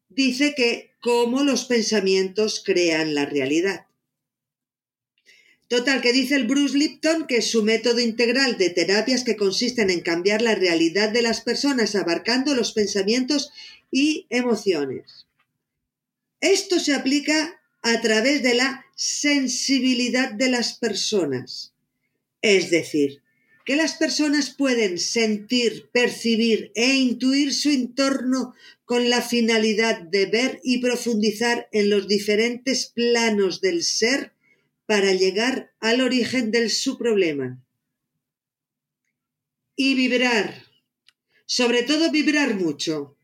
dice que cómo los pensamientos crean la realidad. Total, que dice el Bruce Lipton que su método integral de terapias que consisten en cambiar la realidad de las personas abarcando los pensamientos y emociones. Esto se aplica a través de la sensibilidad de las personas. Es decir, que las personas pueden sentir, percibir e intuir su entorno con la finalidad de ver y profundizar en los diferentes planos del ser para llegar al origen de su problema. Y vibrar, sobre todo vibrar mucho,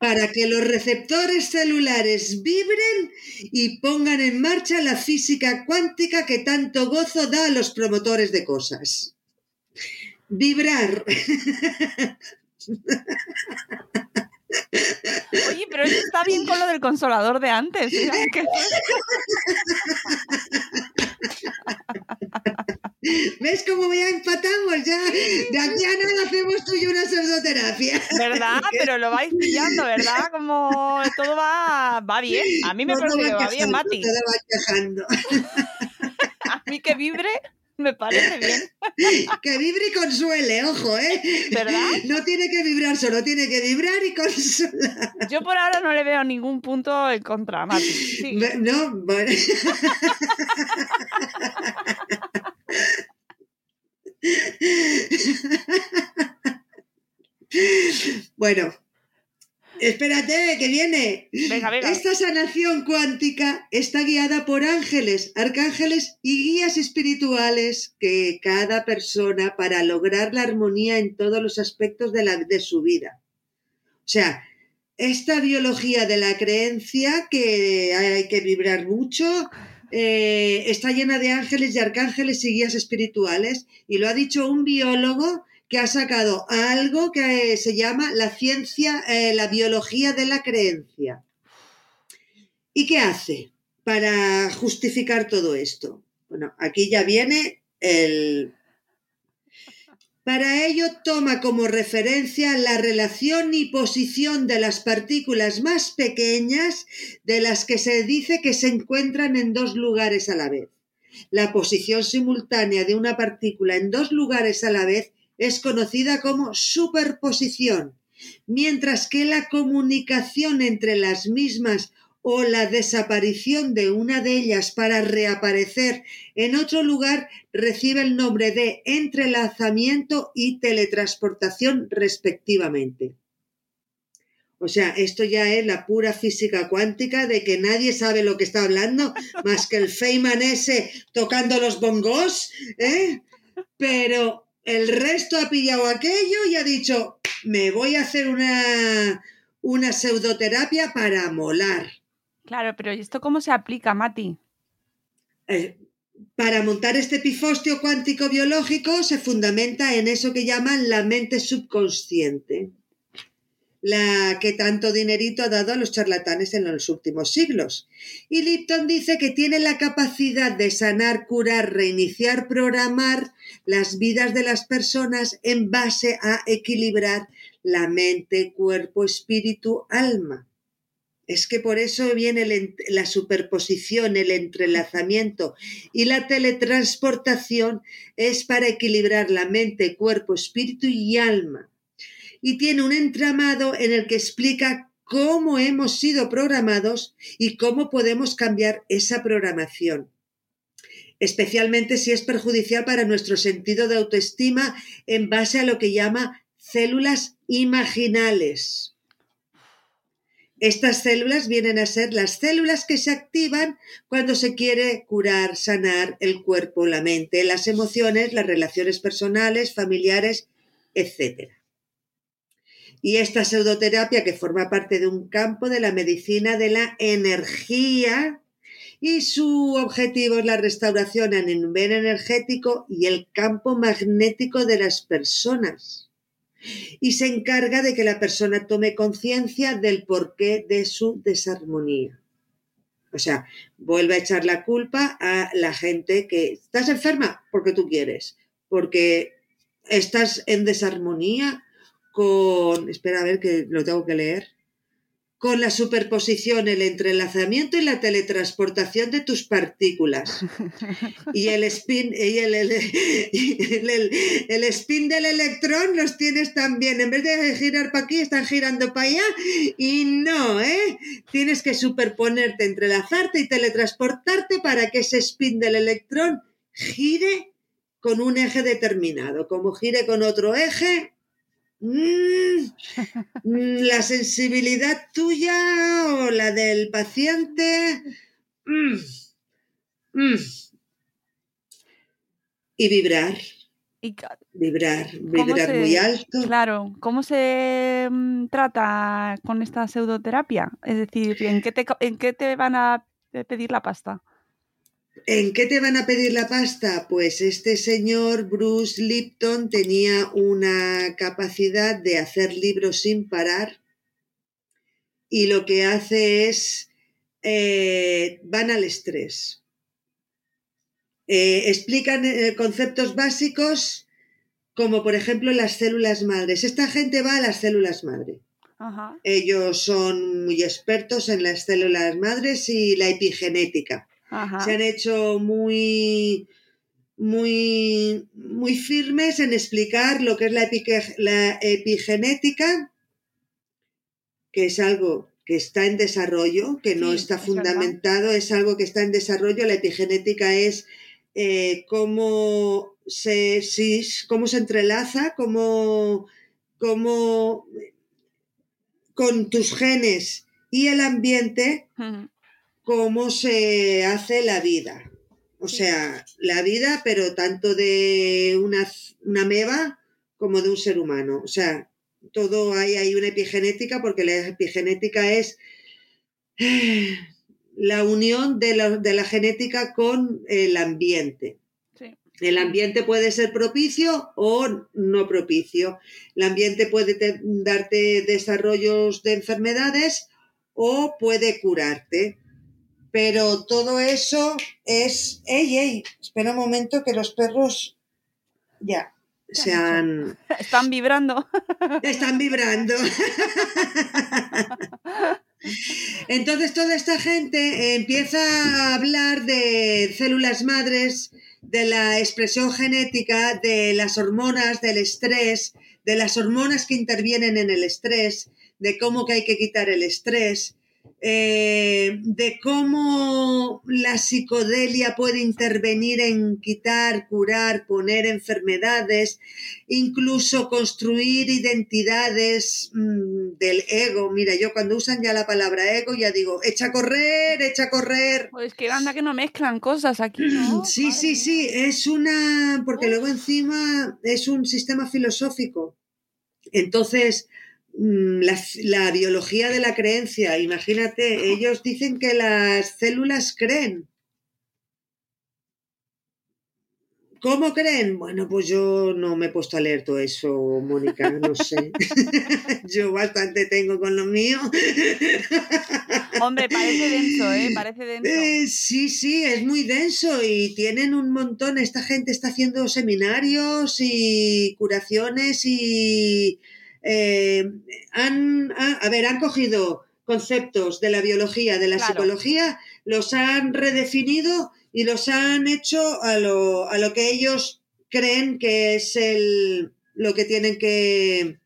para que los receptores celulares vibren y pongan en marcha la física cuántica que tanto gozo da a los promotores de cosas. Vibrar.
Oye, pero eso está bien con lo del consolador de antes.
¿Ves cómo ya empatamos? Ya, de aquí a nada hacemos tú y una pseudoterapia.
¿Verdad? Pero lo vais pillando, ¿verdad? Como todo va, va bien. A mí me parece que va bien, Mati. A mí que vibre me parece bien.
Que vibre y consuele, ojo, ¿eh?
¿Verdad?
No tiene que vibrar solo, tiene que vibrar y consolar.
Yo por ahora no le veo ningún punto en contra, Mati. Sí.
No, bueno. Bueno, espérate, que viene.
Venga, venga.
Esta sanación cuántica está guiada por ángeles, arcángeles y guías espirituales que cada persona para lograr la armonía en todos los aspectos de, la, de su vida. O sea, esta biología de la creencia que hay que vibrar mucho eh, está llena de ángeles y arcángeles y guías espirituales y lo ha dicho un biólogo que ha sacado algo que se llama la ciencia, eh, la biología de la creencia. ¿Y qué hace para justificar todo esto? Bueno, aquí ya viene el... Para ello toma como referencia la relación y posición de las partículas más pequeñas de las que se dice que se encuentran en dos lugares a la vez. La posición simultánea de una partícula en dos lugares a la vez es conocida como superposición, mientras que la comunicación entre las mismas o la desaparición de una de ellas para reaparecer en otro lugar recibe el nombre de entrelazamiento y teletransportación respectivamente. O sea, esto ya es la pura física cuántica de que nadie sabe lo que está hablando más que el Feynman ese tocando los bongos, ¿eh? Pero el resto ha pillado aquello y ha dicho, me voy a hacer una, una pseudoterapia para molar.
Claro, pero ¿y esto cómo se aplica, Mati?
Eh, para montar este pifostio cuántico biológico se fundamenta en eso que llaman la mente subconsciente, la que tanto dinerito ha dado a los charlatanes en los últimos siglos. Y Lipton dice que tiene la capacidad de sanar, curar, reiniciar, programar las vidas de las personas en base a equilibrar la mente, cuerpo, espíritu, alma. Es que por eso viene la superposición, el entrelazamiento y la teletransportación es para equilibrar la mente, cuerpo, espíritu y alma. Y tiene un entramado en el que explica cómo hemos sido programados y cómo podemos cambiar esa programación. Especialmente si es perjudicial para nuestro sentido de autoestima en base a lo que llama células imaginales. Estas células vienen a ser las células que se activan cuando se quiere curar, sanar el cuerpo, la mente, las emociones, las relaciones personales, familiares, etc. Y esta pseudoterapia que forma parte de un campo de la medicina de la energía y su objetivo es la restauración a nivel energético y el campo magnético de las personas y se encarga de que la persona tome conciencia del porqué de su desarmonía. O sea, vuelve a echar la culpa a la gente que estás enferma porque tú quieres, porque estás en desarmonía con, espera a ver que lo tengo que leer, con la superposición, el entrelazamiento y la teletransportación de tus partículas. Y el spin, y el, el, el, el, spin del electrón los tienes también. En vez de girar para aquí, están girando para allá. Y no, ¿eh? Tienes que superponerte, entrelazarte y teletransportarte para que ese spin del electrón gire con un eje determinado. Como gire con otro eje, mm, la sensibilidad tuya o la del paciente. mm, mm. Y vibrar,
Y
vibrar,
¿Cómo
vibrar
se-
muy alto.
Claro, ¿cómo se mm, trata con esta pseudoterapia? Es decir, ¿en qué te, en qué te van a pe- pedir la pasta?
¿En qué te van a pedir la pasta? Pues este señor Bruce Lipton tenía una capacidad de hacer libros sin parar y lo que hace es eh, van al estrés. Eh, explican eh, conceptos básicos como por ejemplo las células madres. Esta gente va a las células madre.
Ajá.
Ellos son muy expertos en las células madres y la epigenética
Ajá.
se han hecho muy, muy, muy firmes en explicar lo que es la, epique- la epigenética, que es algo que está en desarrollo, que no
Sí,
está fundamentado, es algo que está en desarrollo. La epigenética es eh, cómo, se, si- cómo se entrelaza, cómo, cómo con tus genes y el ambiente. Cómo se hace la vida. O sea, la vida, pero tanto de una, una meba como de un ser humano. O sea, todo hay, hay una epigenética porque la epigenética es eh, la unión de la, de la genética con el ambiente.
Sí.
El ambiente puede ser propicio o no propicio. El ambiente puede te- darte desarrollos de enfermedades o puede curarte. Pero todo eso es... ¡Ey, ey! Espera un momento que los perros ya
¿Qué
se
han
han...
Están vibrando.
Están vibrando. Entonces toda esta gente empieza a hablar de células madres, de la expresión genética, de las hormonas, del estrés, de las hormonas que intervienen en el estrés, de cómo que hay que quitar el estrés, eh, de cómo la psicodelia puede intervenir en quitar, curar, poner enfermedades, incluso construir identidades mm, del ego. Mira, yo cuando usan ya la palabra ego ya digo, echa a correr, echa a correr.
Pues que anda que no mezclan cosas aquí, ¿no?
Sí,
Madre
sí,
mía.
sí, es una, porque luego encima es un sistema filosófico. Entonces, la, la biología de la creencia, imagínate, ellos dicen que las células creen. ¿Cómo creen? Bueno, pues yo no me he puesto a leer todo eso, Mónica, no sé. yo bastante tengo con lo mío.
Hombre, parece denso, ¿eh? Parece denso.
Eh, sí, sí, es muy denso y tienen un montón. Esta gente está haciendo seminarios y curaciones y eh, han, a, a ver, han cogido conceptos de la biología, de la
Claro.
psicología, los han redefinido y los han hecho a lo, a lo que ellos creen que es el, lo que tienen que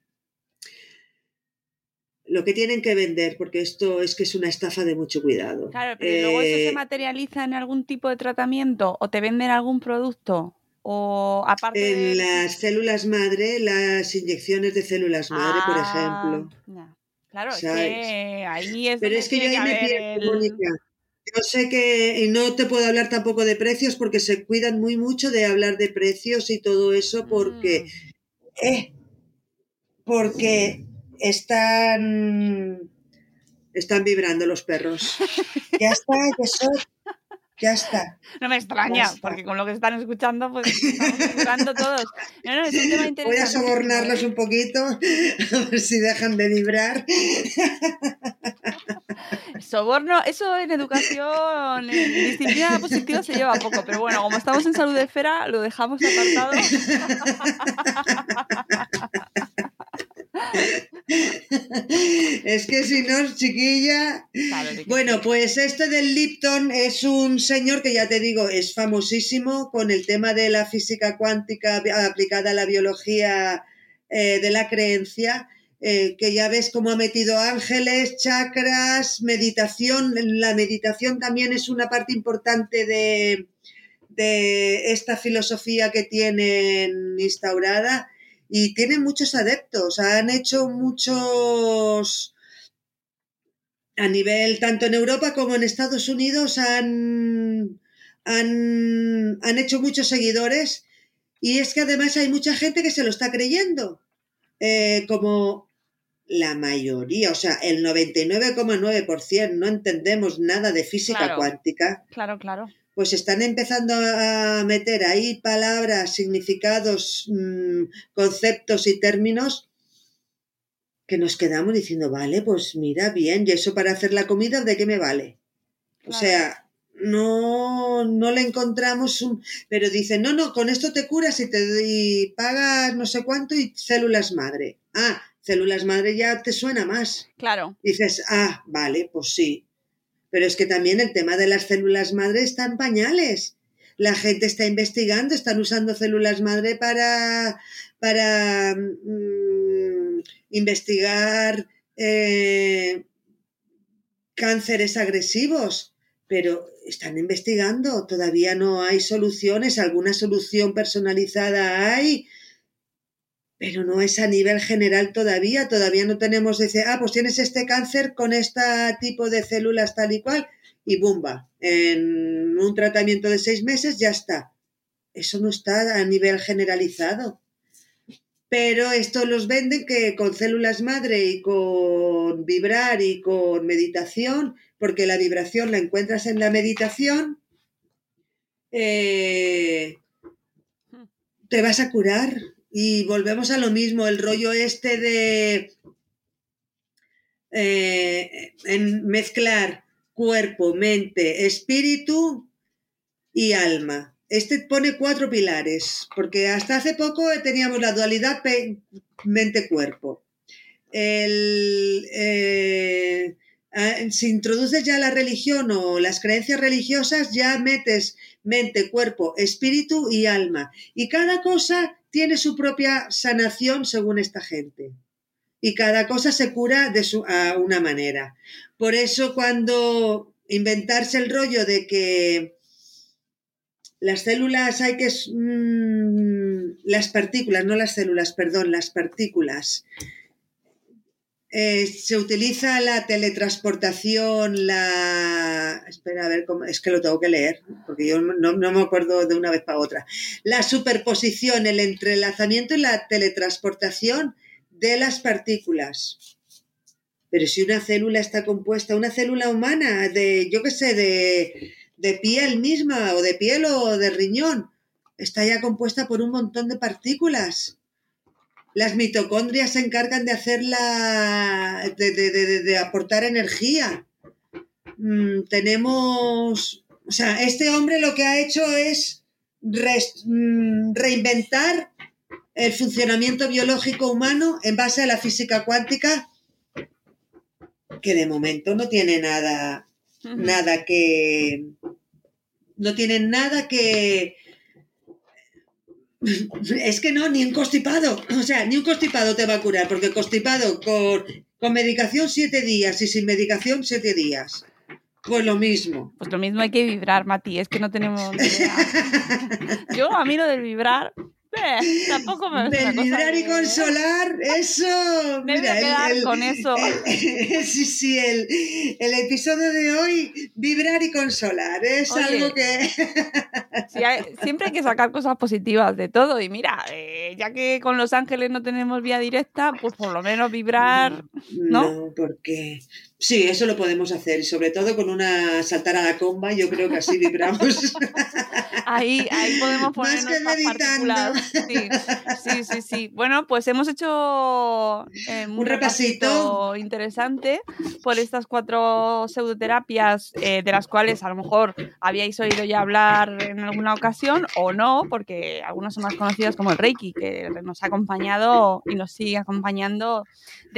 lo que tienen que vender, porque esto es que es una estafa de mucho cuidado.
Claro, pero luego eso
Eh,
se materializa en algún tipo de tratamiento o te venden algún producto o aparte.
En las células madre, las inyecciones de células madre, por
Ah,
ejemplo.
Claro, es que ahí es
Pero es que yo ahí me pierdo,
el-
Mónica. Yo sé que, y no te puedo hablar tampoco de precios porque se cuidan muy mucho de hablar de precios y todo eso porque,
Mm.
eh, porque están, están vibrando los perros. Ya está, ya soy, ya está.
No me extraña, porque con lo que están escuchando, pues estamos jugando todos. No, no, es un tema
Voy a sobornarlos un poquito, a ver si dejan de vibrar.
Soborno, eso en educación, en disciplina positiva se lleva poco, pero bueno, como estamos en salud de esfera, lo dejamos apartado.
Es que si no, chiquilla.
Claro,
Bueno, pues este del Lipton es un señor que ya te digo, es famosísimo con el tema de la física cuántica aplicada a la biología eh, de la creencia, eh, que ya ves cómo ha metido ángeles, chakras, meditación. La meditación también es una parte importante de, de esta filosofía que tienen instaurada y tienen muchos adeptos. Han hecho muchos a nivel tanto en Europa como en Estados Unidos han, han, han hecho muchos seguidores y es que además hay mucha gente que se lo está creyendo. Eh, como la mayoría, o sea, el 99,9% no entendemos nada de física
Claro.
cuántica,
Claro, claro.
Pues están empezando a meter ahí palabras, significados, mm, conceptos y términos que nos quedamos diciendo, vale, pues mira, bien, ¿y eso para hacer la comida de qué me vale? O sea, no, no le encontramos un... Pero dicen, no, no, con esto te curas y te y pagas no sé cuánto y células madre. Ah, células madre ya te suena más.
Claro.
Dices, ah, vale, pues sí. Pero es que también el tema de las células madre está en pañales. La gente está investigando, están usando células madre para, para mm, investigar eh, cánceres agresivos, pero están investigando, todavía no hay soluciones, alguna solución personalizada hay, pero no es a nivel general todavía, todavía no tenemos, dice, ah, pues tienes este cáncer con este tipo de células tal y cual, y bumba, en un tratamiento de seis meses ya está. Eso no está a nivel generalizado. Pero esto los venden que con células madre y con vibrar y con meditación, porque la vibración la encuentras en la meditación, eh, te vas a curar. Y volvemos a lo mismo, el rollo este de eh, mezclar cuerpo, mente, espíritu y alma. Este pone cuatro pilares, porque hasta hace poco teníamos la dualidad mente-cuerpo. Eh, ah, si introduces ya la religión o las creencias religiosas, ya metes mente, cuerpo, espíritu y alma. Y cada cosa tiene su propia sanación según esta gente. Y cada cosa se cura de su, a una manera. Por eso cuando inventarse el rollo de que las células hay que... mm, las partículas, no las células, perdón, las partículas. Eh, se utiliza la teletransportación, la... Espera, a ver, cómo... es que lo tengo que leer, porque yo no, no me acuerdo de una vez para otra. La superposición, el entrelazamiento y la teletransportación de las partículas. Pero si una célula está compuesta, una célula humana de, yo qué sé, de, de piel misma, o de piel o de riñón, está ya compuesta por un montón de partículas. Las mitocondrias se encargan de hacer la. de, de- de- de aportar energía. Mm, tenemos. O sea, este hombre lo que ha hecho es mm, reinventar el funcionamiento biológico humano en base a la física cuántica, que de momento no tiene nada, nada que. No tiene nada que. Es que no, ni un constipado. O sea, ni un constipado te va a curar, porque constipado con, con medicación siete días y sin medicación siete días. Pues lo mismo.
Pues lo mismo hay que vibrar, Mati, es que no tenemos. Yo a mí lo del vibrar, eh, tampoco me
vibrar y consolar, eso.
Me voy a
mira, el-
quedar
el-
con eso.
el- sí, sí, el, el episodio de hoy, vibrar y consolar, es
Oye.
algo que.
Hay- siempre hay que sacar cosas positivas de todo. Y mira, eh, ya que con Los Ángeles no tenemos vía directa, pues por lo menos vibrar. ¿no?
No, porque. Sí, eso lo podemos hacer, y sobre todo con una saltar a la comba, yo creo que así vibramos.
Ahí, ahí podemos
Más
poner
que
nuestras
meditando.
sí, sí, sí. Bueno, pues hemos hecho eh,
Un repasito.
interesante por estas cuatro pseudoterapias, eh, de las cuales a lo mejor habíais oído ya hablar en alguna ocasión o no, porque algunas son más conocidas como el Reiki, que nos ha acompañado y nos sigue acompañando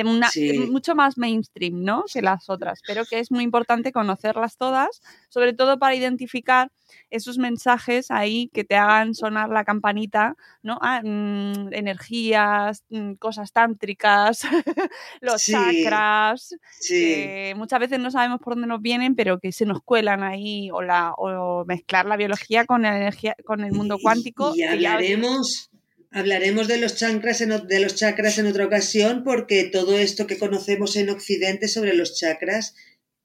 de una
Sí.
de mucho más mainstream, ¿no? Que las otras, pero que es muy importante conocerlas todas, sobre todo para identificar esos mensajes ahí que te hagan sonar la campanita, ¿no? Ah, mm, energías, mm, cosas tántricas, los
Sí,
chakras,
Sí.
que muchas veces no sabemos por dónde nos vienen, pero que se nos cuelan ahí, o, la, o mezclar la biología con la energía, con el mundo
Y-
cuántico.
Y,
ya-
hablaremos, hablaremos de los chakras en, de los chakras en otra ocasión, porque todo esto que conocemos en Occidente sobre los chakras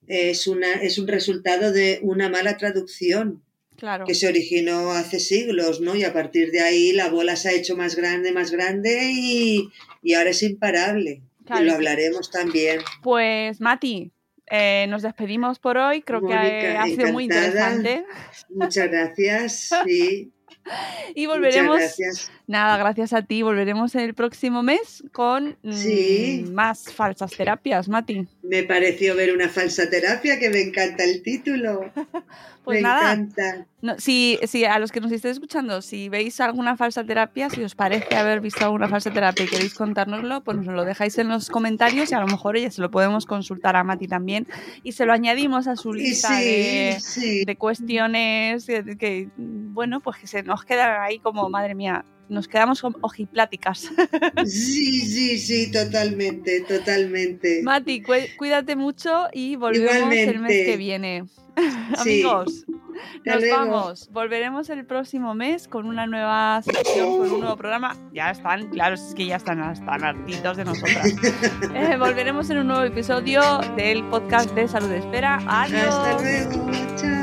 es, una, es un resultado de una mala traducción
claro.
que se originó hace siglos, ¿no? Y a partir de ahí la bola se ha hecho más grande, más grande y, y ahora es imparable.
Claro.
Y lo hablaremos también.
Pues Mati, eh, nos despedimos por hoy. Creo que ha, ha sido muy interesante.
Muchas gracias. Sí,
Y
muchas
volveremos,
gracias.
nada, gracias a ti, volveremos el próximo mes con mm,
Sí.
más falsas terapias, Mati.
Me pareció ver una falsa terapia, que me encanta el título.
Pues
me
nada,
encanta.
no, si, si a los que nos estéis escuchando, si veis alguna falsa terapia, si os parece haber visto alguna falsa terapia y queréis contárnoslo, pues nos lo dejáis en los comentarios y a lo mejor oye, se lo podemos consultar a Mati también y se lo añadimos a su lista
sí,
de,
sí.
de cuestiones que, que, bueno, pues que se nos quedan ahí como, madre mía, nos quedamos como ojipláticas.
Sí, sí, sí, totalmente, totalmente.
Mati, cu- cuídate mucho y volvemos el mes
Igualmente.
que viene.
Sí.
Amigos, nos
luego.
vamos. Volveremos el próximo mes con una nueva sección, con un nuevo programa. Ya están, claro, es que ya están, están hartitos de nosotras. Eh, volveremos en un nuevo episodio del podcast de Salud Espera. Adiós.
Hasta luego, chao.